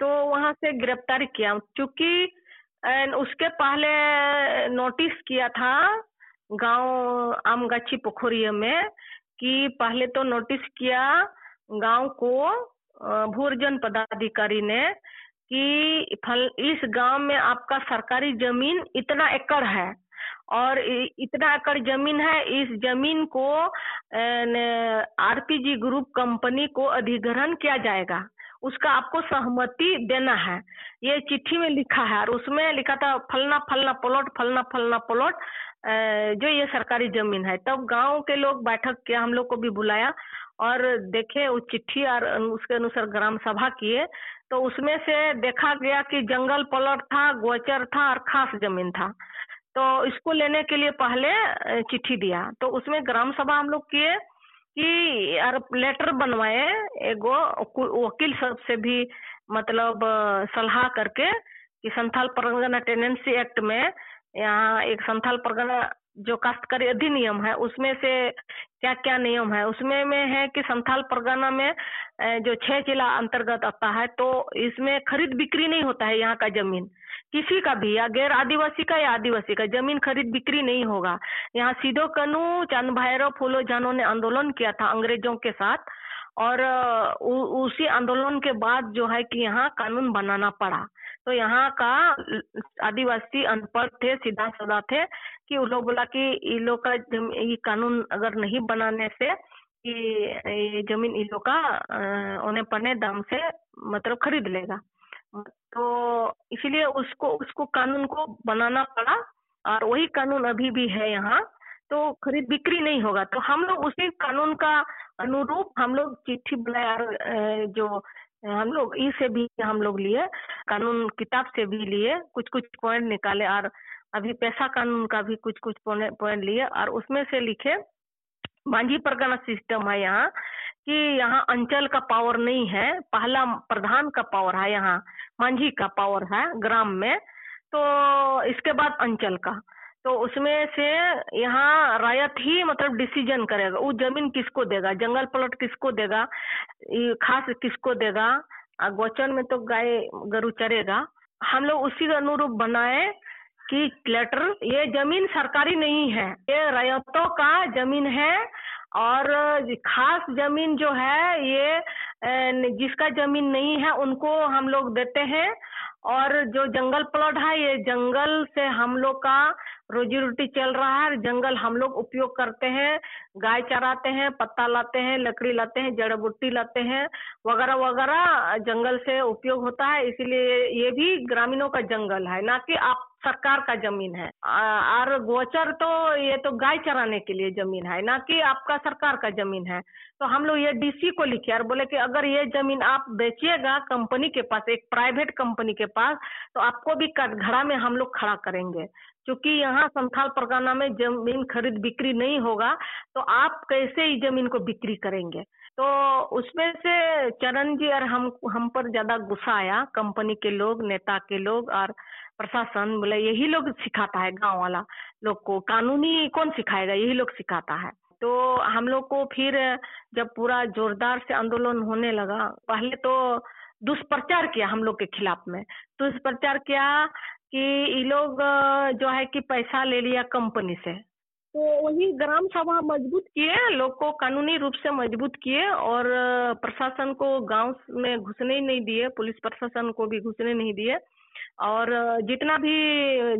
तो वहाँ से गिरफ़्तार किया। चूँकि उसके पहले नोटिस किया था गाँव आमगाछी पोखरिया में कि पहले तो नोटिस किया गाँव को भूर्जन पदाधिकारी ने कि फल, इस गाँव में आपका सरकारी ज़मीन इतना एकड़ है और इतना एकड़ ज़मीन है, इस ज़मीन को आरपीजी ग्रुप कंपनी को अधिग्रहण किया जाएगा। उसका आपको सहमति देना है। ये चिट्ठी में लिखा है और उसमें लिखा था फलना फलना प्लॉट, फलना फलना प्लॉट जो ये सरकारी ज़मीन है। तब गाँव के लोग बैठक किया, हम लोग को भी बुलाया और देखे उस चिट्ठी और उसके अनुसार ग्राम सभा किए। तो उसमें से देखा गया कि जंगल प्लॉट था गोचर था और खास ज़मीन था। तो इसको लेने के लिए पहले चिट्ठी दिया। तो उसमें ग्राम सभा हम लोग किए कि यार लेटर बनवाए, एगो वकील सबसे भी मतलब सलाह करके कि संथाल परगना टेनेंसी एक्ट में यहाँ एक संथाल परगना जो काश्तकारी अधिनियम है, उसमें से क्या क्या नियम है? उसमें में है कि संथाल परगना में जो छह जिला अंतर्गत आता है तो इसमें खरीद बिक्री नहीं होता है यहाँ का ज़मीन। किसी का भी या गैर आदिवासी का या आदिवासी का ज़मीन खरीद बिक्री नहीं होगा। यहाँ सीधो कनु चंद भैरव फूलो जानों ने आंदोलन किया था अंग्रेज़ों के साथ और उ, उसी आंदोलन के बाद जो है कि यहाँ कानून बनाना पड़ा। तो यहाँ का आदिवासी अनपढ़ थे सीधा सदा थे कि उन लोग बोला कि इन लोग का ये कानून अगर नहीं बनाने से कि ये ज़मीन इन लोग का उन्हें पने दाम से मतलब खरीद लेगा। तो इसीलिए उसको उसको कानून को बनाना पड़ा और वही कानून अभी भी है यहाँ। तो खरीद बिक्री नहीं होगा। तो हम लोग उसी कानून का अनुरूप हम लोग चिट्ठी बनाया जो हम लोग इसे भी हम लोग लिए, कानून किताब से भी लिए कुछ कुछ पॉइंट निकाले और अभी पैसा कानून का भी कुछ कुछ पॉइंट लिए और उसमें से लिखे मांझी परगना सिस्टम है यहाँ। कि यहाँ अंचल का पावर नहीं है, पहला प्रधान का पावर है यहाँ, मांझी का पावर है ग्राम में तो इसके बाद अंचल का। तो उसमें से यहाँ रायत ही मतलब डिसीज़न करेगा, वो ज़मीन किसको देगा, जंगल प्लॉट किसको देगा खास किसको देगा गोचन में तो गाय गरु चरेगा। हम लोग उसी अनुरूप बनाए कि लेटर ये ज़मीन सरकारी नहीं है, ये रायतों का ज़मीन है और खास ज़मीन जो है, ये जिसका ज़मीन नहीं है, उनको हम लोग देते हैं। और जो जंगल प्लॉट है, ये जंगल से हम लोग का रोजी रोटी चल रहा है। जंगल हम लोग उपयोग करते हैं। गाय चराते हैं, पत्ता लाते हैं, लकड़ी लाते हैं जड़ बूटी लाते हैं, वगैरह वगैरह जंगल से उपयोग होता है। इसीलिए ये भी ग्रामीणों का जंगल है। ना कि आप सरकार का ज़मीन है। और गोचर तो ये तो गाय चराने के लिए ज़मीन है, ना कि आपका सरकार का ज़मीन है। तो हम लोग ये डीसी को लिखे और बोले कि अगर ये ज़मीन आप बेचिएगा कंपनी के पास, एक प्राइवेट कंपनी के पास तो आपको भी कटघरा में हम लोग खड़ा करेंगे। क्योंकि यहाँ संथाल परगना में ज़मीन खरीद बिक्री नहीं होगा तो आप कैसे ही ज़मीन को बिक्री करेंगे? तो उसमें से चरण जी और हम हम पर ज़्यादा गुस्सा आया, कंपनी के लोग, नेता के लोग और प्रशासन बोले, यही लोग सिखाता है गाँव वाला लोग को, कानूनी कौन सिखाएगा, यही लोग सिखाता है। तो हम लोग को फिर जब पूरा जोरदार से आंदोलन होने लगा, पहले तो दुष्प्रचार किया हम लोग के खिलाफ में। दुष्प्रचार किया कि ये लोग, जो है कि पैसा ले लिया कंपनी से। तो वही ग्राम सभा मज़बूत किए, लोग को कानूनी रूप से मज़बूत किए और प्रशासन को गाँव में घुसने ही नहीं दिए, पुलिस प्रशासन को भी घुसने नहीं दिए। और जितना भी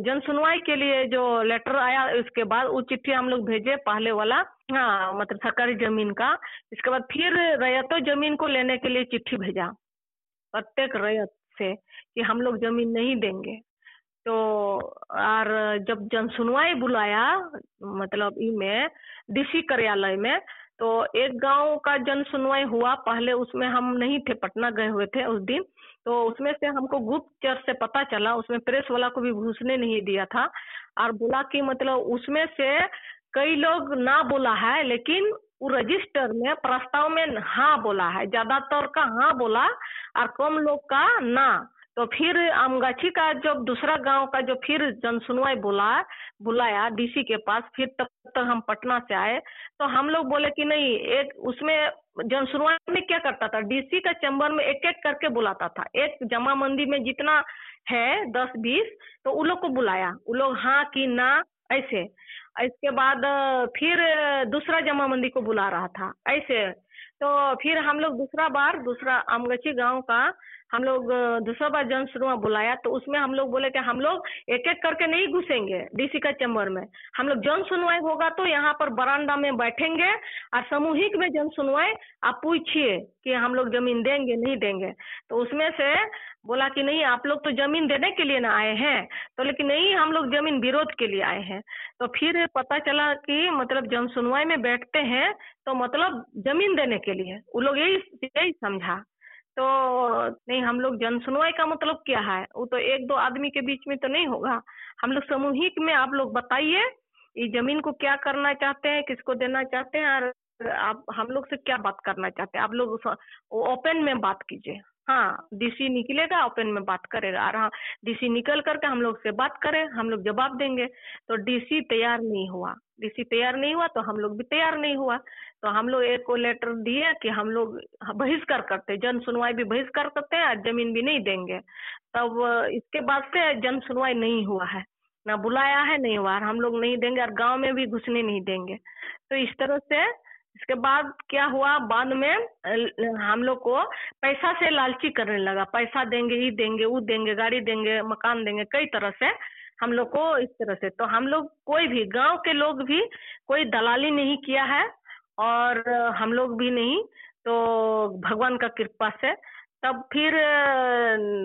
जन सुनवाई के लिए जो लेटर आया, उसके बाद वो चिट्ठी हम लोग भेजे पहले वाला हाँ मतलब सरकारी ज़मीन का। इसके बाद फिर रैयतों ज़मीन को लेने के लिए चिट्ठी भेजा, प्रत्येक रैयत से, कि हम लोग ज़मीन नहीं देंगे। तो और जब जन सुनवाई बुलाया मतलब में, डीसी कार्यालय में तो एक गाँव का जन सुनवाई हुआ। पहले उसमें हम नहीं थे, पटना गए हुए थे उस दिन। तो उसमें से हमको गुप्तचर से पता चला। उसमें प्रेस वाला को भी घुसने नहीं दिया था। और बोला कि मतलब उसमें से कई लोग ना बोला है, लेकिन वो रजिस्टर में, प्रस्ताव में हाँ बोला है। ज़्यादातर का हाँ बोला और कम लोग का ना। तो फिर आमगाछी का जब दूसरा गाँव का जो फिर जनसुनवाई बुला, बुलाया डीसी के पास, फिर तब तक हम पटना से आए। तो हम लोग बोले कि नहीं, एक उसमें जनसुनवाई में क्या करता था? डीसी का चैम्बर में एक एक करके बुलाता था। एक जमा मंदी में जितना है दस बीस तो उन लोग को बुलाया। उन लोग हाँ कि ना, ऐसे। इसके बाद, फिर दूसरा जमा मंदी को बुला रहा था। ऐसे। तो फिर हम लोग दूसरा बार, दूसरा आमगची गाँव का हम लोग दूसरा बार जन सुनवा बुलाया तो उसमें हम लोग बोले कि हम लोग एक एक करके नहीं घुसेंगे डीसी का चैम्बर में। हम लोग जन सुनवाई होगा तो यहाँ पर बरामदा में बैठेंगे और सामूहिक में जन सुनवाई आप पूछिए कि हम लोग ज़मीन देंगे, नहीं देंगे। तो उसमें से बोला कि नहीं, आप लोग तो ज़मीन देने के लिए ना आए हैं तो लेकिन नहीं, हम लोग ज़मीन विरोध के लिए आए हैं। तो फिर पता चला कि मतलब जन सुनवाई में बैठते हैं तो मतलब ज़मीन देने के लिए। वो लोग यही यही समझा। तो नहीं, हम लोग जन सुनवाई का मतलब क्या है? वो तो एक दो आदमी के बीच में तो नहीं होगा। हम लोग सामूहिक में आप लोग बताइए, ये ज़मीन को क्या करना चाहते हैं, किसको देना चाहते हैं, और आप, हम लोग से क्या बात करना चाहते हैं? आप लोग ओपन में बात कीजिए। हाँ डीसी निकलेगा ओपन में बात करेगा। और हाँ डीसी निकल करके हम लोग से बात करें, हम लोग जवाब देंगे। तो डीसी तैयार नहीं हुआ। डीसी तैयार नहीं हुआ तो हम लोग भी तैयार नहीं हुआ। तो हम लोग एक को लेटर दिए कि हम लोग बहिष्कार करते जन सुनवाई भी बहिष्कार करते हैं और ज़मीन भी नहीं देंगे। तब इसके बाद से जन सुनवाई नहीं हुआ है। ना बुलाया है, नहीं हुआ। हम लोग नहीं देंगे और गाँव में भी घुसने नहीं देंगे। तो इस तरह से इसके बाद क्या हुआ? बाद में हम लोग को पैसा से लालची करने लगा। पैसा देंगे, ही देंगे वो देंगे, गाड़ी देंगे, मकान देंगे, कई तरह से हम लोग को इस तरह से। तो हम लोग कोई भी, गाँव के लोग भी कोई दलाली नहीं किया है और हम लोग भी नहीं। तो भगवान का कृपा से। तब फिर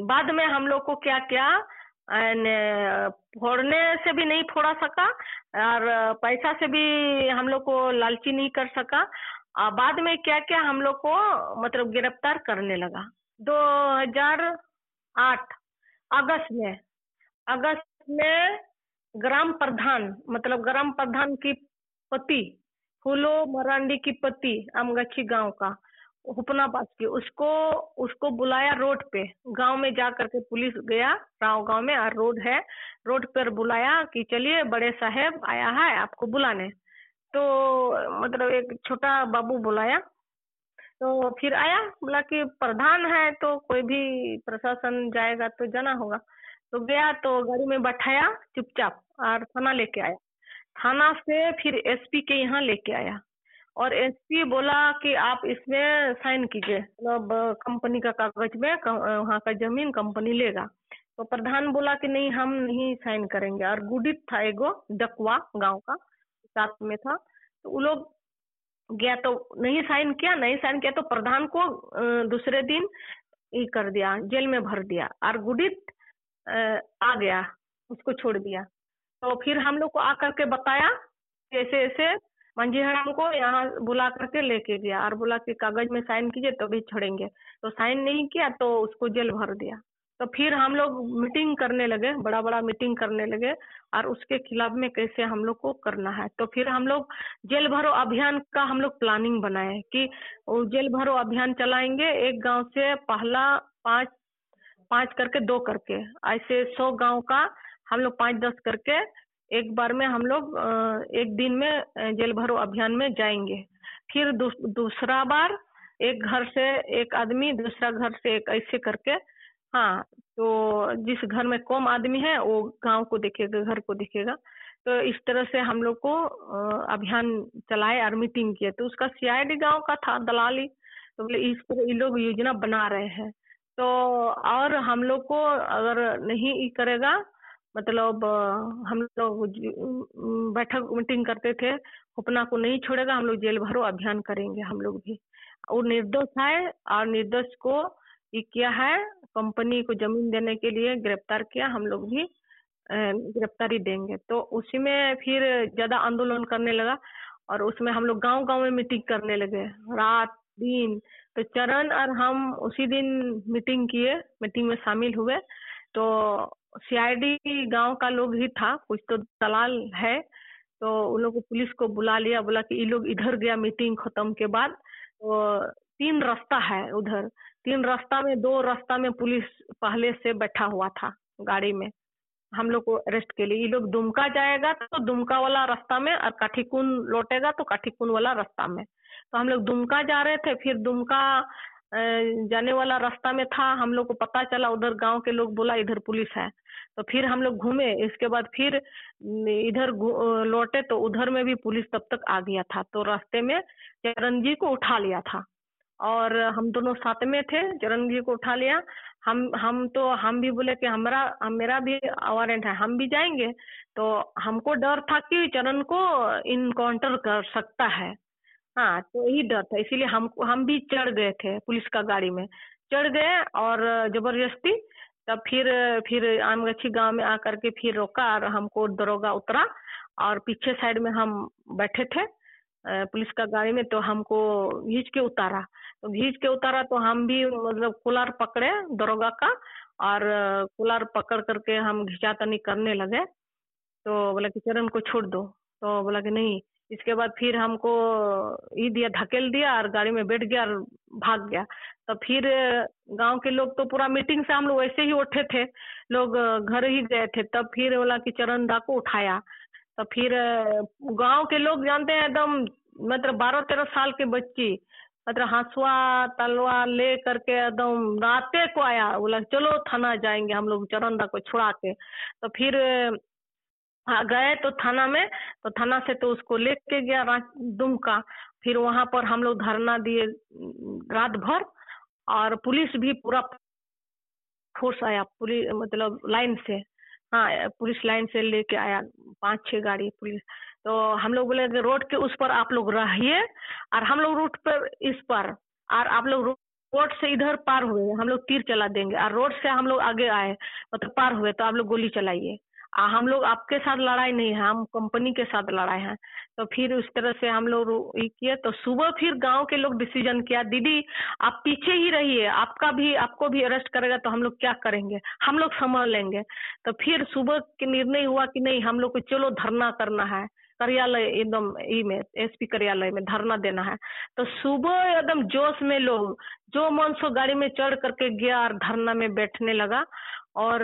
बाद में हम लोग को क्या क्या? फोड़ने से भी नहीं फोड़ा सका, और पैसा से भी हम लोग को लालची नहीं कर सका। और बाद में क्या क्या हम लोग को मतलब गिरफ़्तार करने लगा। 2008 अगस्त में अगस्त में ग्राम प्रधान मतलब ग्राम प्रधान की पति, फूलो मरांडी की पति, आमगछी गाँव का। हुपनाबाद की। उसको उसको बुलाया रोड पे। गाँव में जा करके पुलिस गया, राव गाँव में, और रोड है। रोड पर बुलाया कि चलिए, बड़े साहेब, आया है आपको बुलाने। तो मतलब एक छोटा बाबू बुलाया। तो फिर आया, बोला कि प्रधान है तो कोई भी प्रशासन जाएगा तो जाना होगा। तो गया तो गाड़ी में बैठाया, चुपचाप, और थाना लेके आया। थाना से फिर एसपी के यहाँ लेके आया। और एसपी बोला कि आप इसमें साइन कीजिए। मतलब कंपनी का कागज़ में वहाँ का ज़मीन कंपनी लेगा। तो प्रधान बोला कि नहीं, हम नहीं साइन करेंगे। और गुडित था एगो, डकवा गाँव का, साथ में था। तो वो लोग गया तो नहीं साइन किया, नहीं साइन किया तो प्रधान को दूसरे दिन ये कर दिया, जेल में भर दिया। और गुडित आ गया, उसको छोड़ दिया। तो फिर हम लोग को आकर के बताया ऐसे ऐसे मंजी हराम को यहाँ बुला करके लेके गया और बोला कि कागज़ में साइन कीजिए तभी तो छोड़ेंगे। तो साइन नहीं किया तो उसको जेल भर दिया। तो फिर हम लोग मीटिंग करने लगे बड़ा बड़ा मीटिंग करने लगे और उसके खिलाफ में कैसे हम लोग को करना है। तो फिर हम लोग जेल भरो अभियान का हम लोग प्लानिंग बनाए कि जेल भरो अभियान चलाएँगे एक गाँव से पहला पाँच पाँच करके दो करके। ऐसे सौ गाँव का हम लोग पाँच, दस करके एक बार में हम लोग एक दिन में जेल भरो अभियान में जाएँगे। फिर दूसरा बार एक घर से एक आदमी, दूसरा घर से एक ऐसे करके हाँ तो जिस घर में कम आदमी है, वो गाँव को देखेगा, घर को देखेगा। तो इस तरह से हम लोग को अभियान चलाए और मीटिंग किए तो उसका सीआईडी गाँव का था, दलाली। तो बोले, इस तरह ये लोग योजना बना रहे हैं। तो और हम लोग को अगर नहीं करेगा मतलब हम लोग बैठक, मीटिंग करते थे, अपना को नहीं छोड़ेगा, हम लोग जेल भरो अभियान करेंगे हम लोग भी। वो निर्दोष है और निर्दोष को ये किया है, कंपनी को ज़मीन देने के लिए गिरफ़्तार किया, हम लोग भी गिरफ्तारी देंगे। तो उसी में फिर ज़्यादा आंदोलन करने लगा, और उसमें हम लोग गाँव गाँव में मीटिंग करने लगे। रात, दिन तो चरण और हम उसी दिन मीटिंग किए, मीटिंग में शामिल हुए। तो सीआईडी गाँव का लोग ही था, कुछ तो दलाल है तो उन लोग को पुलिस को बुला लिया, बोला कि ये लोग इधर गया मीटिंग खत्म के बाद तो तीन रास्ता है उधर, तीन रास्ता में, दो रास्ता में पुलिस पहले से बैठा हुआ था गाड़ी में, हम लोग को अरेस्ट के लिए, ये लोग दुमका जाएगा तो दुमका वाला रास्ता में और काठीकुन लौटेगा तो काठीकुन वाला रास्ता में तो हम लोग दुमका जा रहे थे, फिर दुमका जाने वाला रास्ता में था, हम लोग को पता चला, उधर गाँव के लोग बोला, इधर पुलिस है। तो फिर हम लोग घूमे, इसके बाद फिर इधर लौटे तो उधर में भी पुलिस तब तक आ गया था। तो रास्ते में चरण जी को उठा लिया था। और हम दोनों साथ में थे, चरण जी को उठा लिया। हम हम तो हम भी बोले कि हमारा, मेरा भी वारंट है, हम भी जाएँगे। तो हमको डर था कि चरण को इनकाउंटर कर सकता है। हाँ तो यही डर था, इसीलिए हम हम भी चढ़ गए थे पुलिस का गाड़ी में। चढ़ गए और ज़बरदस्ती तब फिर फिर आमगछी गाँव में आकर के फिर रोका और हमको दरोगा उतरा और पीछे साइड में हम बैठे थे पुलिस का गाड़ी में तो हमको घींच के उतारा। तो घींच के उतारा तो हम भी मतलब कुलार पकड़े दरोगा का और कुलार पकड़ करके हम घिंचातनी करने लगे। तो बोला कि चरण को छोड़ दो। तो बोला कि नहीं इसके बाद फिर हमको ई दिया, धकेल दिया और गाड़ी में बैठ गया और भाग गया। तो फिर गाँव के लोग तो पूरा मीटिंग से हम लोग वैसे ही उठे थे। लोग घर ही गए थे। तब फिर बोला कि चरण दा को उठाया। तो फिर गाँव के लोग जानते हैं एकदम मतलब बारह तेरह साल के बच्ची मतलब हंसुआ, तलवा ले करके एकदम राते को आया। बोला, चलो थाना जाएँगे हम लोग चरण दा को छुड़ा के। तो फिर गए तो थाना में तो थाना से तो उसको लेके गया दुमका फिर वहाँ पर हम लोग धरना दिए, रात भर, और पुलिस भी पूरा फोर्स आया पुलिस मतलब लाइन से। हाँ पुलिस लाइन से लेके आया, पाँच, छह गाड़ी पुलिस। तो हम लोग बोले रोड के उस पर आप लोग रहिए, और हम लोग रूट पर इस पर, और आप लोग रोड से इधर पार हुए, हम लोग तीर चला देंगे, और रोड से हम लोग आगे आए मतलब पार हुए तो आप लोग गोली चलाइए। हम लोग आपके साथ लड़ाई नहीं है, हम कंपनी के साथ लड़ाई है। तो फिर उस तरह से हम लोग किए तो सुबह फिर गाँव के लोग डिसीज़न किया, दीदी, आप पीछे ही रहिए, आपका भी, आपको भी अरेस्ट करेगा तो हम लोग क्या करेंगे? हम लोग संभाल लेंगे। तो फिर सुबह के निर्णय हुआ कि नहीं, हम लोग को चलो धरना करना है, कार्यालय एकदम ई में एसपी कार्यालय में धरना देना है। तो सुबह एकदम जोश में लोग, जो मन सो गाड़ी में चढ़ करके गया और धरना में बैठने लगा। और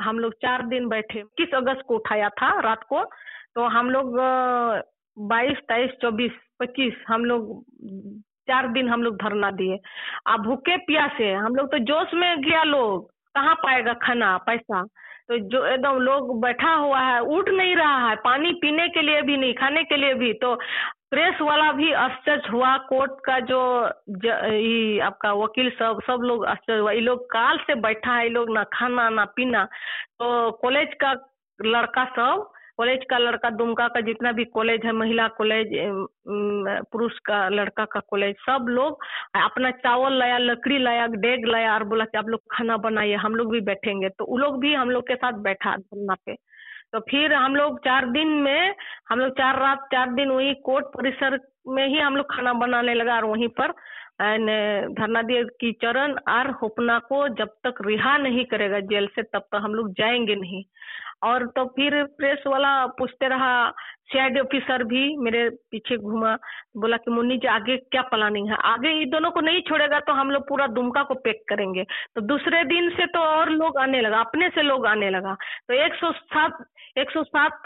हम लोग चार दिन बैठे। इक्कीस अगस्त को उठाया था रात को। तो हम लोग बाईस, तेईस, चौबीस, पच्चीस हम लोग, चार दिन हम लोग धरना दिए। अब भूखे प्यासे, हम लोग तो जोश में गया लोग। कहाँ पाएगा खाना, पैसा? तो जो एकदम लोग बैठा हुआ है, उठ नहीं रहा है। पानी पीने के लिए भी नहीं, खाने के लिए भी। तो प्रेस वाला भी आश्चर्य हुआ, कोर्ट का जो आपका वकील सब सब लोग आश्चर्य हुआ। ये लोग काल से बैठा है, ये लोग ना खाना, ना पीना। तो कॉलेज का लड़का सब, कॉलेज का लड़का, दुमका का जितना भी कॉलेज है, महिला कॉलेज पुरुष का, लड़का का कॉलेज, सब लोग अपना चावल लाया, लकड़ी लाया डेग लाया और बोला कि आप लोग खाना बनाइए, हम लोग भी बैठेंगे। तो वो लोग भी हम लोग के साथ बैठा धरना पे। तो फिर हम लोग चार दिन में, हम लोग चार रात, चार दिन वही कोर्ट परिसर में ही हम लोग खाना बनाने लगा और वहीं पर धरना दिए कि चरण और होपना को जब तक रिहा नहीं करेगा जेल से, तब तक हम लोग जाएँगे नहीं। और तो फिर प्रेस वाला पूछते रहा सीआईडी ऑफिसर भी मेरे पीछे घूमा, बोला कि मुन्नी जी, आगे क्या प्लानिंग है? आगे इन दोनों को नहीं छोड़ेगा तो हम लोग पूरा दुमका को पैक करेंगे। तो दूसरे दिन से तो और लोग आने लगा, अपने से लोग आने लगा। तो एक सौ सात, एक सौ सात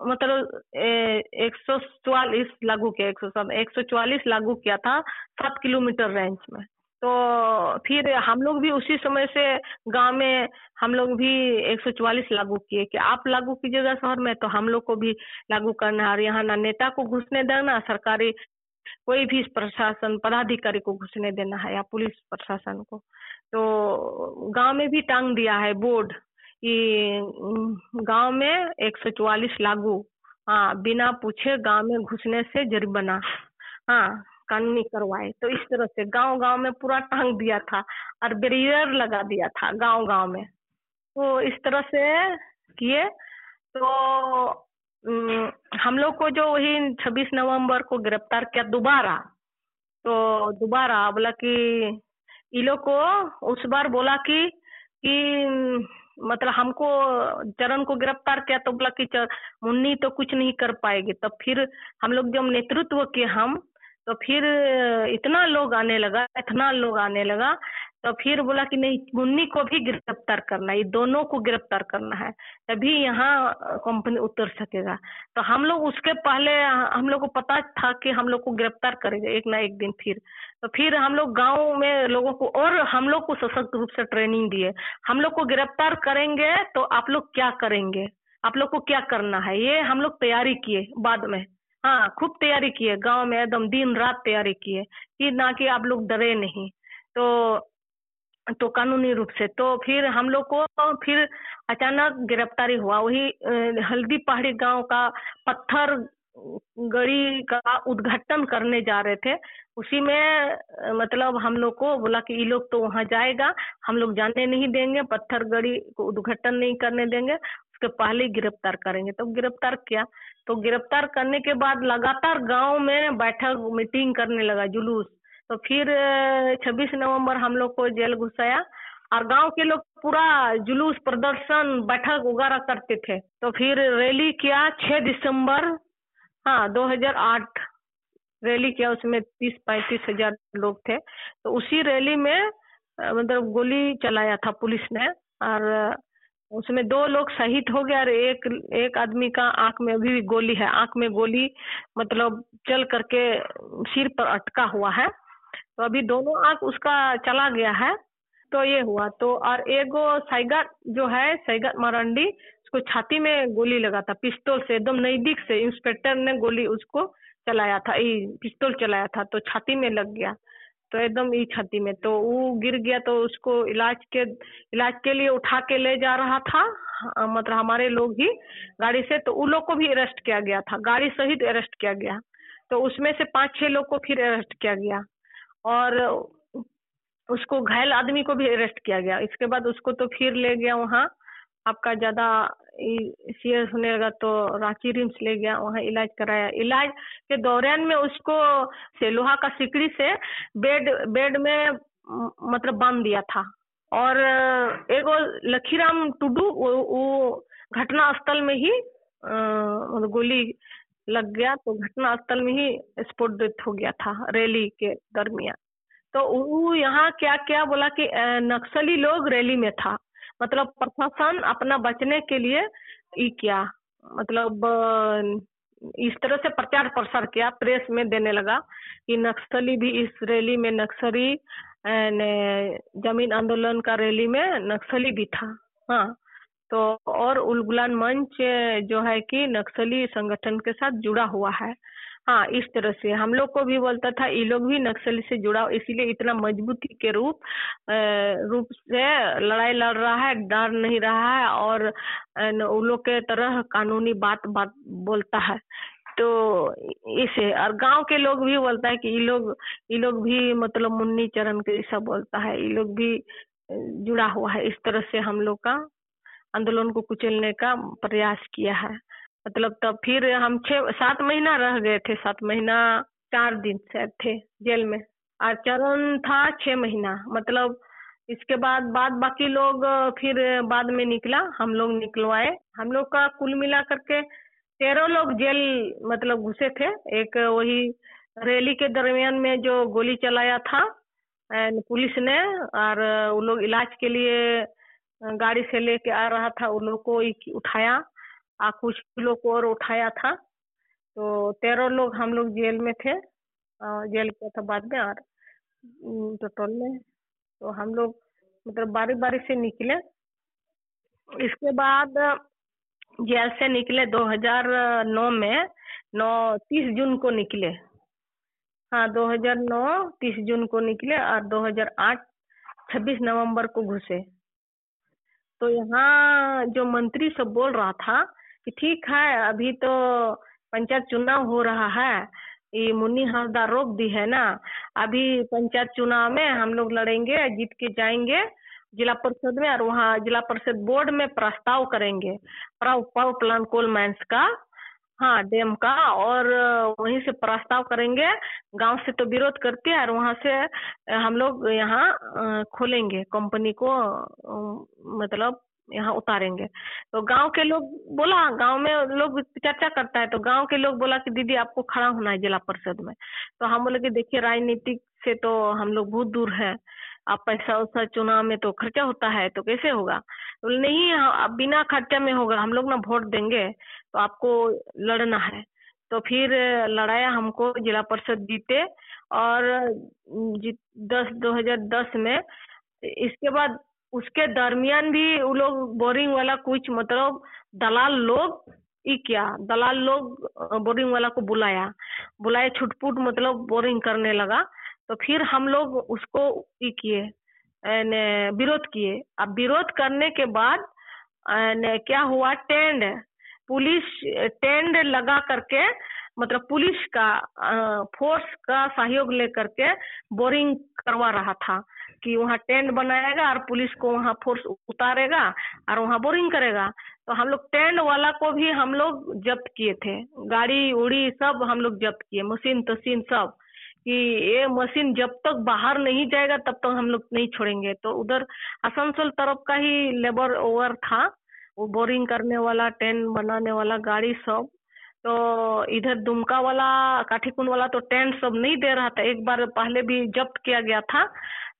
मतलब एक सौ चौवालीस लागू किया, एक सौ सात, एक सौ चौवालीस लागू किया था सात किलोमीटर रेंज में। तो फिर हम लोग भी उसी समय से गाँव में हम लोग भी एक सौ चौवालीस लागू किए कि आप लागू कीजिएगा शहर में तो हम लोग को भी लागू करना है। और यहाँ ना नेता को घुसने देना, सरकारी कोई भी प्रशासन, पदाधिकारी को घुसने देना है या पुलिस प्रशासन को। तो गाँव में भी टांग दिया है बोर्ड कि गाँव में एक सौ चौवालीस लागू। हाँ बिना पूछे गाँव में घुसने से जरिमाना। हाँ कानूनी करवाए। तो इस तरह से गाँव गाँव में पूरा टांग दिया था और बैरियर लगा दिया था गाँव गाँव में। तो इस तरह से किए। तो हम लोग को जो वही छब्बीस नवंबर को गिरफ़्तार किया दोबारा। तो दोबारा बोला कि इन लोग को उस बार बोला कि कि मतलब हमको चरण को गिरफ़्तार किया तो बोला कि मुन्नी तो कुछ नहीं कर पाएगी। तब फिर हम लोग जब नेतृत्व किए हम तो फिर इतना लोग आने लगा, इतना लोग आने लगा तो फिर बोला कि नहीं, मुन्नी को भी गिरफ़्तार करना है दोनों को गिरफ़्तार करना है, तभी यहाँ कंपनी उतर सकेगा। तो हम लोग उसके पहले, हम लोग को पता था कि हम लोग को गिरफ़्तार करेगा एक ना एक दिन फिर। तो फिर हम लोग गाँव में लोगों को, और हम लोग को सशक्त रूप से ट्रेनिंग दिए। हम लोग को गिरफ़्तार करेंगे तो आप लोग क्या करेंगे? आप लोग को क्या करना है? ये हम लोग तैयारी किए बाद में। हाँ खूब तैयारी किए गाँव में एकदम दिन रात तैयारी किए कि ना कि आप लोग डरे नहीं। तो तो कानूनी रूप से तो फिर हम लोग को फिर अचानक गिरफ्तारी हुआ। वही हल्दी पहाड़ी गाँव का पत्थर गड़ी का उद्घाटन करने जा रहे थे। उसी में मतलब हम लोग को बोला कि ये लोग तो वहाँ जाएगा, हम लोग जाने नहीं देंगे, पत्थर गड़ी को उद्घाटन नहीं करने देंगे, उसके पहले गिरफ़्तार करेंगे। तो गिरफ़्तार किया। तो गिरफ़्तार करने के बाद लगातार गाँव में बैठक, मीटिंग करने लगा जुलूस। तो फिर, छब्बीस नवंबर हम लोग को जेल घुसाया और गाँव के लोग पूरा जुलूस प्रदर्शन, बैठक वगैरह करते थे। तो फिर रैली किया, छह दिसंबर हाँ 2008 रैली किया उसमें तीस पैंतीस हज़ार लोग थे। तो उसी रैली में मतलब गोली चलाया था पुलिस ने और उसमें दो लोग शहीद हो गए और एक एक आदमी का आँख में अभी भी गोली है। आँख में गोली मतलब चल करके सिर पर अटका हुआ है। तो अभी दोनों आँख उसका चला गया है। तो ये हुआ। तो और एक साइगत जो है साइगत मरंडी उसको छाती में गोली लगा था, पिस्तौल से एकदम नज़दीक से इंस्पेक्टर ने गोली उसको चलाया था पिस्तौल चलाया था तो छाती में लग गया तो एकदम ई छाती में तो वो गिर गया तो उसको इलाज के इलाज के लिए उठा के ले जा रहा था मतलब हमारे लोग ही गाड़ी से तो उन लोग को भी अरेस्ट किया गया था, गाड़ी सहित अरेस्ट किया गया तो उसमें से पाँच छह लोग को फिर अरेस्ट किया गया, और उसको घायल आदमी को भी अरेस्ट किया गया, इसके बाद उसको तो फिर ले गया वहाँ, आपका ज़्यादा सीरियस होने लगा तो रांची रिम्स ले गया वहाँ इलाज कराया। इलाज के दौरान में उसको से लोहा का सिकड़ी से बेड बेड में मतलब बाँध दिया था। और एक लखीराम टुडू वो, वो घटना स्थल में ही मतलब गोली लग गया तो घटना स्थल में ही स्पोर्ट डेथ हो गया था रैली के दरमियान। तो वो यहाँ क्या क्या बोला कि नक्सली लोग रैली में था। मतलब प्रशासन अपना बचने के लिए ये किया। मतलब इस तरह से प्रचार प्रसार किया, प्रेस में देने लगा कि नक्सली भी इस रैली में नक्सली ज़मीन आंदोलन का रैली में नक्सली भी था। हाँ तो और उलगुलान मंच जो है कि नक्सली संगठन के साथ जुड़ा हुआ है। हाँ इस तरह से। हम लोग को भी बोलता था, ये लोग भी नक्सली से जुड़ा इसीलिए इतना मजबूती के रूप रूप से लड़ाई लड़ रहा है, डर नहीं रहा है और उन लोग के तरह कानूनी बात बात बोलता है। तो इसे, और गाँव के लोग भी बोलता है कि ये लोग ये लोग भी मतलब मुन्नी चरण के ऐसा बोलता है, ये लोग भी जुड़ा हुआ है। इस तरह से हम लोग का आंदोलन को कुचलने का प्रयास किया है। मतलब तब फिर हम छह सात महीना रह गए थे, सात महीना, चार दिन शायद थे जेल में। और चरण था छह महीना मतलब इसके बाद बाद बाकी लोग, फिर बाद में निकला, हम लोग निकलवाए। हम लोग का कुल मिला करके तेरह लोग जेल मतलब घुसे थे। एक वही रैली के दरमियान में जो गोली चलाया था, एंड पुलिस ने, और वो लोग इलाज के लिए, गाड़ी से लेके आ रहा था उन लोग को उठाया। आ कुछ लोग को और उठाया था। तो तेरह लोग हम लोग जेल में थे। जेल किया था बाद में और टोटल में। तो हम लोग मतलब बारी बारी से निकले। इसके बाद, जेल से निकले 2009 में, नौ, तीस जून को निकले। हाँ 2009 तीस जून को निकले और 2008 26 नवंबर को घुसे। तो यहाँ जो मंत्री सब बोल रहा था कि ठीक है, अभी तो पंचायत चुनाव हो रहा है। ये मुन्नी हंसदा रोक दी है ना। अभी पंचायत चुनाव में हम लोग लड़ेंगे, जीत के जाएँगे जिला परिषद में और वहाँ जिला परिषद बोर्ड में प्रस्ताव करेंगे। पावर प्लान कोल माइंस का हाँ डैम का और वहीं से प्रस्ताव करेंगे। गाँव से तो विरोध करते हैं और वहाँ से हम लोग यहाँ खोलेंगे। कंपनी को मतलब यहाँ उतारेंगे। तो गाँव के लोग बोला गाँव में लोग चर्चा करता है तो गाँव के लोग बोला कि दीदी आपको खड़ा होना है जिला परिषद में। तो हम बोले कि देखिए राजनीतिक से तो हम लोग बहुत दूर है। आप पैसा वैसा चुनाव में तो खर्चा होता है तो कैसे होगा? बोले नहीं अब बिना खर्चा में होगा हम लोग ना वोट देंगे तो आपको लड़ना है। तो फिर लड़ाया हमको जिला परिषद जीते और जी, दस दो हज़ार दस में इसके बाद उसके दरमियान भी वो लोग बोरिंग वाला कुछ मतलब दलाल लोग क्या। दलाल लोग बोरिंग वाला को बुलाया। बुलाया छुटपुट मतलब बोरिंग करने लगा। तो फिर हम लोग उसको किए विरोध किए। अब विरोध करने के बाद क्या हुआ? टेंड। पुलिस, टेंड लगा करके मतलब पुलिस का फोर्स का सहयोग लेकर के बोरिंग करवा रहा था। कि वहाँ टेंट बनाएगा और पुलिस को वहाँ फोर्स उतारेगा और वहाँ बोरिंग करेगा। तो हम लोग टेंट वाला को भी हम लोग जब्त किए थे। गाड़ी, उड़ी सब हम लोग जब्त किए। मशीन, तशीन सब। कि ये मशीन जब तक बाहर नहीं जाएगा तब तक हम लोग नहीं छोड़ेंगे। तो उधर आसनसोल तरफ़ का ही लेबर ओवर था। वो बोरिंग करने वाला, टेंट बनाने वाला, गाड़ी सब। तो इधर दुमका वाला काठीकुंड वाला तो टेंट सब नहीं दे रहा था। एक बार पहले भी जब्त किया गया था।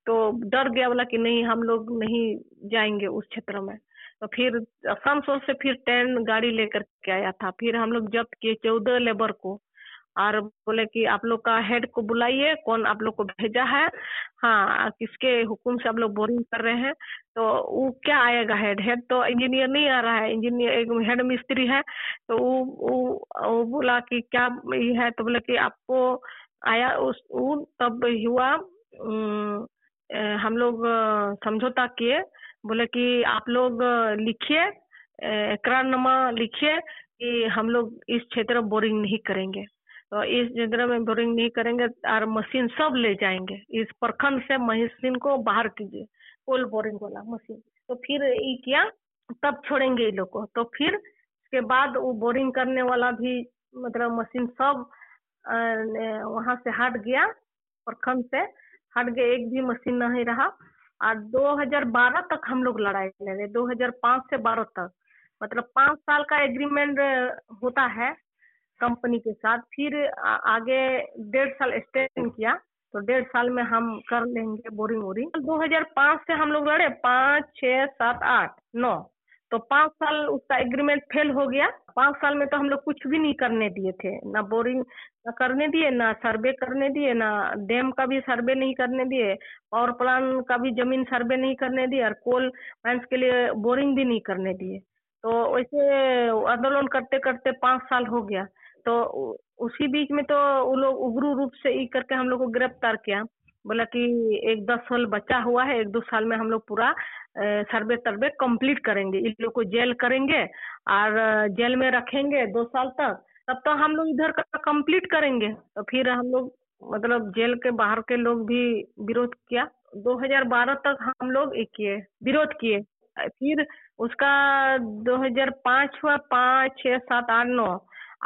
तो डर गया बोला कि नहीं, हम लोग नहीं जाएँगे उस क्षेत्र में। तो फिर आसानसोल से फिर टेंट गाड़ी लेकर के आया था। फिर हम लोग जब्त किए चौदह लेबर को। और बोले कि आप लोग का हेड को बुलाइए, कौन आप लोग को भेजा है? हाँ किसके हुक्म से आप लोग बोरिंग कर रहे हैं? तो वो क्या आएगा हेड? हेड तो इंजीनियर नहीं आ रहा है। इंजीनियर एक हेड मिस्त्री है। तो वो वो बोला कि क्या ये है? तो बोले कि आपको आया उस, वो तब हुआ हम लोग समझौता किए, बोले कि आप लोग लिखिए करारनामा लिखिए कि हम लोग इस क्षेत्र में बोरिंग नहीं करेंगे। तो इस क्षेत्र में बोरिंग नहीं करेंगे और मशीन सब ले जाएँगे। इस प्रखंड से मशीन को बाहर कीजिए कोल बोरिंग वाला मशीन तो फिर ये किया, तब छोड़ेंगे ये लोग को। तो फिर उसके बाद वो बोरिंग करने वाला भी मतलब मशीन सब वहाँ से हट गया प्रखंड से। हट गए, एक भी मशीन नहीं रहा। और 2012 तक हम लोग लड़ाई लड़े 2005 से 12 तक। मतलब पाँच साल का एग्रीमेंट होता है कंपनी के साथ। फिर आगे डेढ़ साल एक्सटेंड किया तो डेढ़ साल में हम कर लेंगे बोरिंग वोरिंग 2005 से हम लोग लड़े, पाँच, छः, सात, आठ, नौ। तो पाँच साल उसका एग्रीमेंट फेल हो गया। पाँच साल में तो हम लोग कुछ भी नहीं करने दिए थे। ना बोरिंग ना करने दिए, ना सर्वे करने दिए, ना डैम का भी सर्वे नहीं करने दिए पावर प्लांट का भी ज़मीन सर्वे नहीं करने दिए और कोल माइंस के लिए बोरिंग भी नहीं करने दिए। तो वैसे आंदोलन करते करते पाँच साल हो गया। तो उसी बीच में तो वो लोग उग्र रूप से ई करके हम लोग को गिरफ़्तार किया। बोला कि एक दस साल बचा हुआ है, एक दो साल में हम लोग पूरा सर्वे सर्वे कंप्लीट करेंगे। इन लोग को जेल करेंगे और जेल में रखेंगे दो साल तक। तब तो हम लोग इधर का कंप्लीट करेंगे। तो फिर हम लोग मतलब जेल के बाहर के लोग भी विरोध किया। 2012 तक हम लोग एक किए, विरोध किए। फिर उसका 2005 हुआ, पाँच, छः, सात, आठ, नौ।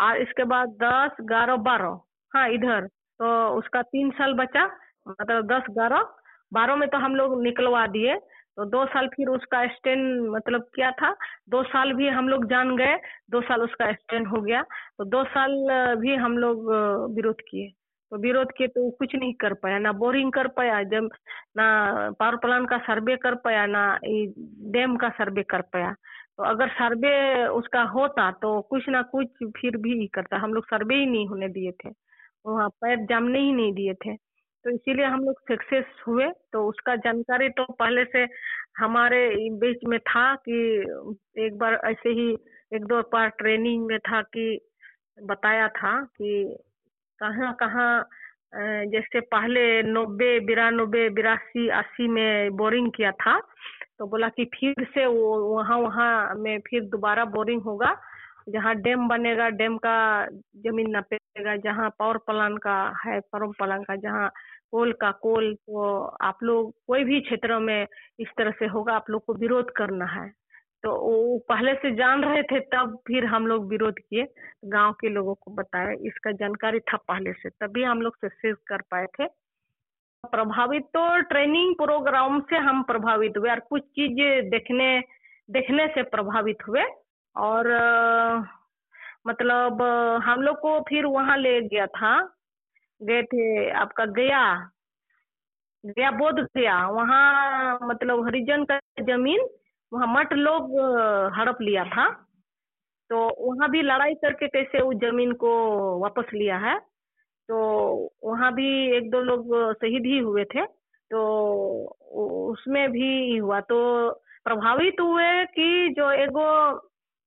और इसके बाद दस, ग्यारह, बारह। हाँ इधर। तो उसका तीन साल बचा। मतलब दस ग्यारह, बारह में तो हम लोग निकलवा दिए। तो दो साल फिर उसका स्टैंड मतलब क्या था। दो साल भी हम लोग जान गए, दो साल उसका स्टैंड हो गया। तो दो साल भी हम लोग विरोध किए। तो विरोध किए तो कुछ नहीं कर पाया। ना बोरिंग कर पाया, जब ना पावर प्लांट का सर्वे कर पाया, ना डैम का सर्वे कर पाया। तो अगर सर्वे उसका होता तो कुछ ना कुछ फिर भी करता। हम लोग सर्वे ही नहीं होने दिए थे। वहाँ पैर जमने ही नहीं दिए थे। तो इसीलिए हम लोग सक्सेस हुए। तो उसका जानकारी तो पहले से हमारे बीच में था कि एक बार ऐसे ही एक दो बार ट्रेनिंग में था कि बताया था कि कहाँ कहाँ जैसे पहले नब्बे बिरानबे बिरासी, अस्सी में बोरिंग किया था। तो बोला कि फिर से वो वहाँ वहाँ में फिर दोबारा बोरिंग होगा। जहाँ डैम बनेगा डैम का ज़मीन नपेगा, जहाँ पावर प्लांट का है पावर प्लांट का जहाँ कोल का कोल तो आप लोग, कोई भी क्षेत्र में इस तरह से होगा, आप लोग को विरोध करना है। तो वो पहले से जान रहे थे, तब फिर हम लोग विरोध किए। गाँव के लोगों को बताया, इसका जानकारी था पहले से, तभी हम लोग सक्सेस कर पाए थे। प्रभावित तो ट्रेनिंग प्रोग्राम से हम प्रभावित हुए और कुछ चीज़ देखने देखने से प्रभावित हुए। और मतलब हम लोग को फिर वहाँ ले गया था। गए थे, आपका गया गया बोध गया, वहाँ मतलब हरिजन का ज़मीन, वहाँ मठ लोग हड़प लिया था। तो वहाँ भी लड़ाई करके कैसे उस ज़मीन को वापस लिया है? तो वहाँ भी एक दो लोग शहीद ही हुए थे। तो उसमें भी हुआ। तो प्रभावित हुए कि जो एगो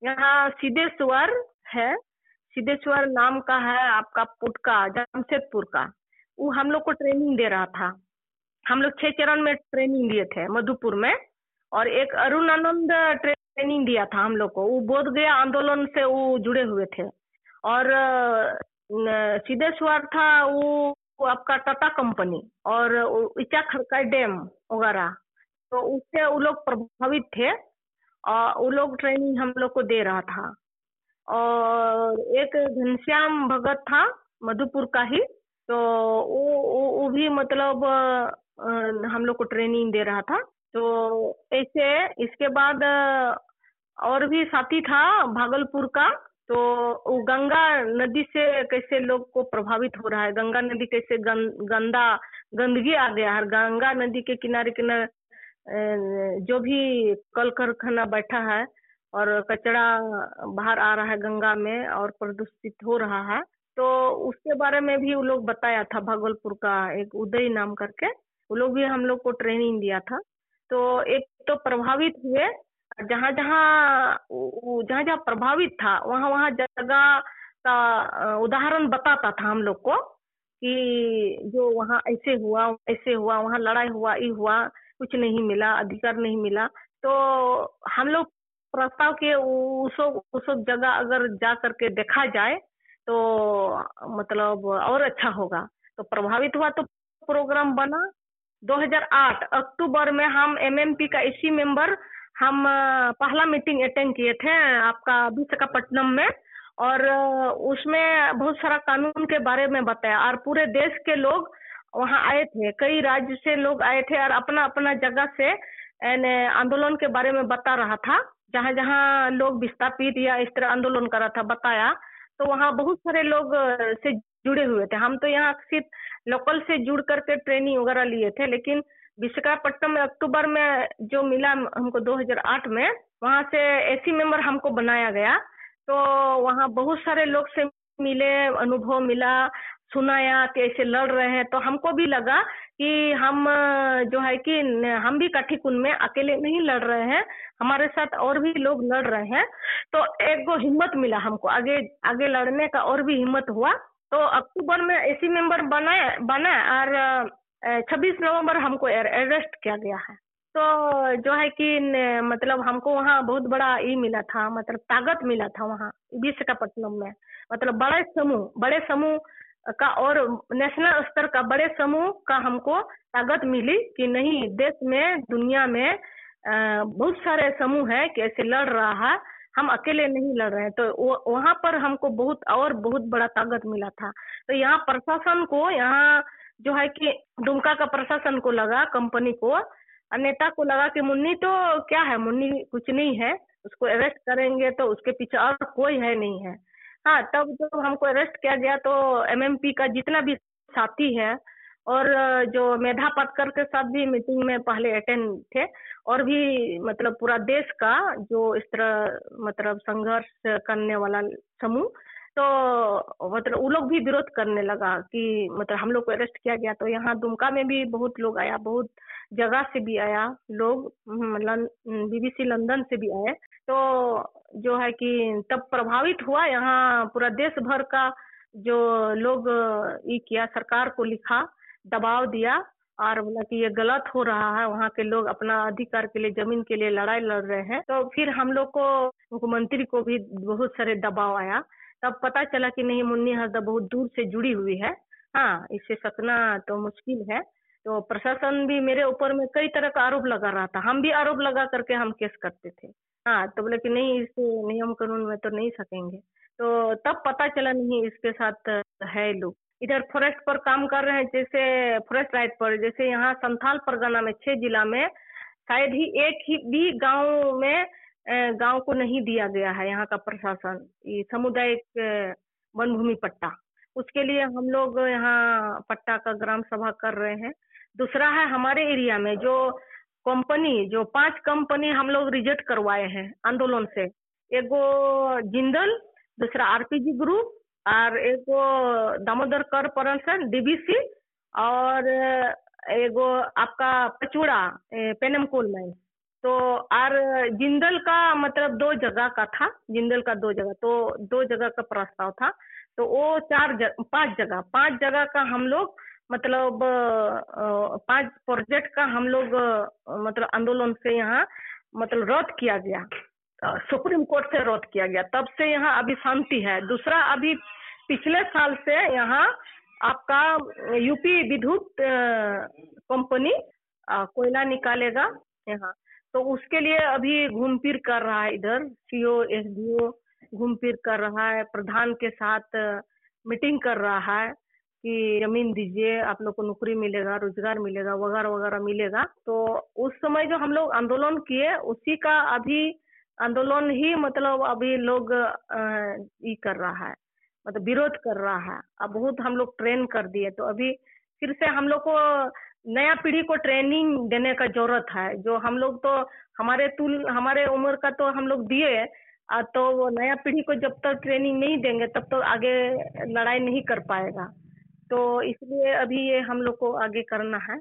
यहाँ सिद्धेश्वर है सिद्धेश्वर नाम का है आपका पुटका जमशेदपुर का। वो हम लोग को ट्रेनिंग दे रहा था। हम लोग छह चरण में ट्रेनिंग दिए थे मधुपुर में और एक अरुण आनंद ट्रेनिंग दिया था हम लोग को। वो बोध गया आंदोलन से वो जुड़े हुए थे। और सिद्धेश्वर था वो, आपका टाटा कंपनी और इचा खड़का डैम वगैरह। तो उससे वो लोग प्रभावित थे। और वो लोग ट्रेनिंग हम लोग को दे रहा था। और एक घनश्याम भगत था मधुपुर का ही। तो वो वो भी मतलब हम लोग को ट्रेनिंग दे रहा था। तो ऐसे इसके बाद और भी साथी था भागलपुर का। तो वो गंगा नदी से कैसे लोग को प्रभावित हो रहा है गंगा नदी कैसे गं, गंदा गंदगी आ गया है। गंगा नदी के किनारे किनारे जो भी कल कारखाना बैठा है और कचरा बाहर आ रहा है गंगा में और प्रदूषित हो रहा है। तो उसके बारे में भी वो लोग बताया था भागलपुर का एक उदय नाम करके। वो लोग भी हम लोग को ट्रेनिंग दिया था। तो एक तो प्रभावित हुए। जहाँ जहाँ जहाँ जहाँ प्रभावित था, वहाँ वहाँ जगह का उदाहरण बताता था हम लोग को कि जो वहाँ ऐसे हुआ ऐसे हुआ, वहाँ लड़ाई हुआ ये हुआ, कुछ नहीं मिला, अधिकार नहीं मिला। तो हम लोग प्रस्ताव के उस उस जगह अगर जा करके देखा जाए तो मतलब और अच्छा होगा। तो प्रभावित हुआ तो प्रोग्राम बना। 2008 अक्टूबर में हम एमएमपी का इसी मेंबर, हम, पहला मीटिंग अटेंड किए थे आपका विशाखापट्टनम में। और, उसमें बहुत सारा कानून के बारे में बताया। और पूरे देश के लोग वहाँ आए थे। कई राज्य से लोग आए थे और अपना अपना जगह से आंदोलन के बारे में बता रहा था। जहाँ जहाँ लोग विस्थापित या इस तरह आंदोलन करा था बताया तो वहाँ बहुत सारे लोग से जुड़े हुए थे। हम तो यहाँ सिर्फ़ लोकल से जुड़ करके ट्रेनिंग वगैरह लिए थे, लेकिन विशाखापट्टनम में अक्टूबर में जो मिला हमको 2008 में, वहाँ से एसी मेंबर हमको बनाया गया। तो वहाँ बहुत सारे लोग से मिले, अनुभव मिला, सुनाया कि ऐसे लड़ रहे हैं। तो हमको भी लगा कि हम जो है कि हम भी काठी कुंड में अकेले नहीं लड़ रहे हैं, हमारे साथ और भी लोग लड़ रहे हैं। तो एक गो हिम्मत मिला हमको, आगे आगे लड़ने का और भी हिम्मत हुआ। तो अक्टूबर में एसी मेंबर बनाए बना और छब्बीस नवंबर हमको अरेस्ट किया गया है। तो जो है कि मतलब हमको वहाँ बहुत बड़ा ये मिला था मतलब ताकत मिला था वहाँ विशाखापट्टनम में। मतलब बड़े समूह बड़े समूह का और नेशनल स्तर का, बड़े समूह का हमको ताकत मिली कि नहीं, देश में, दुनिया में बहुत सारे समूह है कि ऐसे लड़ रहा है हम अकेले नहीं लड़ रहे हैं। तो वहाँ पर हमको बहुत और बहुत बड़ा ताकत मिला था। तो यहाँ प्रशासन को, यहाँ जो है कि दुमका का प्रशासन को लगा कंपनी को नेता को लगा कि मुन्नी तो क्या है, मुन्नी कुछ नहीं है, उसको अरेस्ट करेंगे तो उसके पीछे और कोई है नहीं है। हाँ तब जब हमको अरेस्ट किया गया तो एमएमपी का जितना भी साथी है और जो मेधा पटकर के साथ भी मीटिंग में पहले अटेंड थे और भी मतलब पूरा देश का जो इस तरह मतलब संघर्ष करने वाला समूह तो मतलब वो लोग भी विरोध करने लगा कि मतलब हम लोग को अरेस्ट किया गया। तो यहाँ दुमका में भी बहुत लोग आया, बहुत जगह से भी आया, लोग मतलब बीबीसी लंदन से भी आए। तो जो है कि तब प्रभावित हुआ, यहाँ पूरा देश भर का जो लोग, ये किया, सरकार को लिखा, दबाव दिया, और बोला कि ये गलत हो रहा है, वहाँ के लोग अपना अधिकार के लिए, ज़मीन के लिए लड़ाई लड़ रहे हैं। तो फिर हम लोग को, मुख्यमंत्री को भी बहुत सारे दबाव आया। तब पता चला कि नहीं, मुन्नी हरदा बहुत दूर से जुड़ी हुई है। हाँ इससे सकना तो मुश्किल है। तो प्रशासन भी मेरे ऊपर में कई तरह का आरोप लगा रहा था। हम भी आरोप लगा करके हम केस करते थे। हाँ तो बोले कि नहीं, इस नियम कानून में तो नहीं सकेंगे। तो तब पता चला नहीं इसके साथ है लोग। इधर फॉरेस्ट पर काम कर रहे हैं, जैसे फॉरेस्ट राइट पर, जैसे यहाँ संथाल परगना में, छह जिला में, शायद ही एक ही भी गाँव में गाँव को नहीं दिया गया है यहाँ का प्रशासन। ये सामुदायिक वन भूमि पट्टा। उसके लिए हम लोग यहाँ पट्टा का ग्राम सभा कर रहे हैं। दूसरा है हमारे एरिया में जो कंपनी जो पाँच कंपनी हम लोग रिजेक्ट करवाए हैं आंदोलन से। एक जिंदल दूसरा आरपीजी ग्रुप और एक दामोदर कॉरपोरेशन डीबीसी और एगो आपका पचूड़ा पेनमकोल में तो और जिंदल का मतलब दो जगह का था जिंदल का दो जगह तो दो जगह का प्रस्ताव था। तो वो चार जग, पाँच जगह पाँच जगह का हम लोग मतलब पाँच प्रोजेक्ट का हम लोग मतलब आंदोलन से यहाँ मतलब रद्द किया गया। सुप्रीम कोर्ट से रद्द किया गया। तब से यहाँ अभी शांति है। दूसरा, अभी पिछले साल से यहाँ आपका यूपी विद्युत कंपनी कोयला निकालेगा यहाँ। तो उसके लिए अभी घूम फिर कर रहा है इधर सीओ एसडीओ घूम फिर कर रहा है, प्रधान के साथ मीटिंग कर रहा है। कि ज़मीन दीजिए, आप लोग को नौकरी मिलेगा, रोज़गार मिलेगा, वगैरह वगैरह मिलेगा। तो उस समय जो हम लोग आंदोलन किए, उसी का अभी आंदोलन ही मतलब अभी लोग ये कर रहा है मतलब विरोध कर रहा है। अब बहुत हम लोग ट्रेन कर दिए तो अभी फिर से हम लोग को नया पीढ़ी को ट्रेनिंग देने का ज़रूरत है। जो हम लोग तो हमारे तुल, हमारे उम्र का तो हम लोग दिए तो वो नया पीढ़ी को जब तक ट्रेनिंग नहीं देंगे, तब तक तो आगे लड़ाई नहीं कर पाएगा। तो इसलिए अभी ये हम लोग को आगे करना है।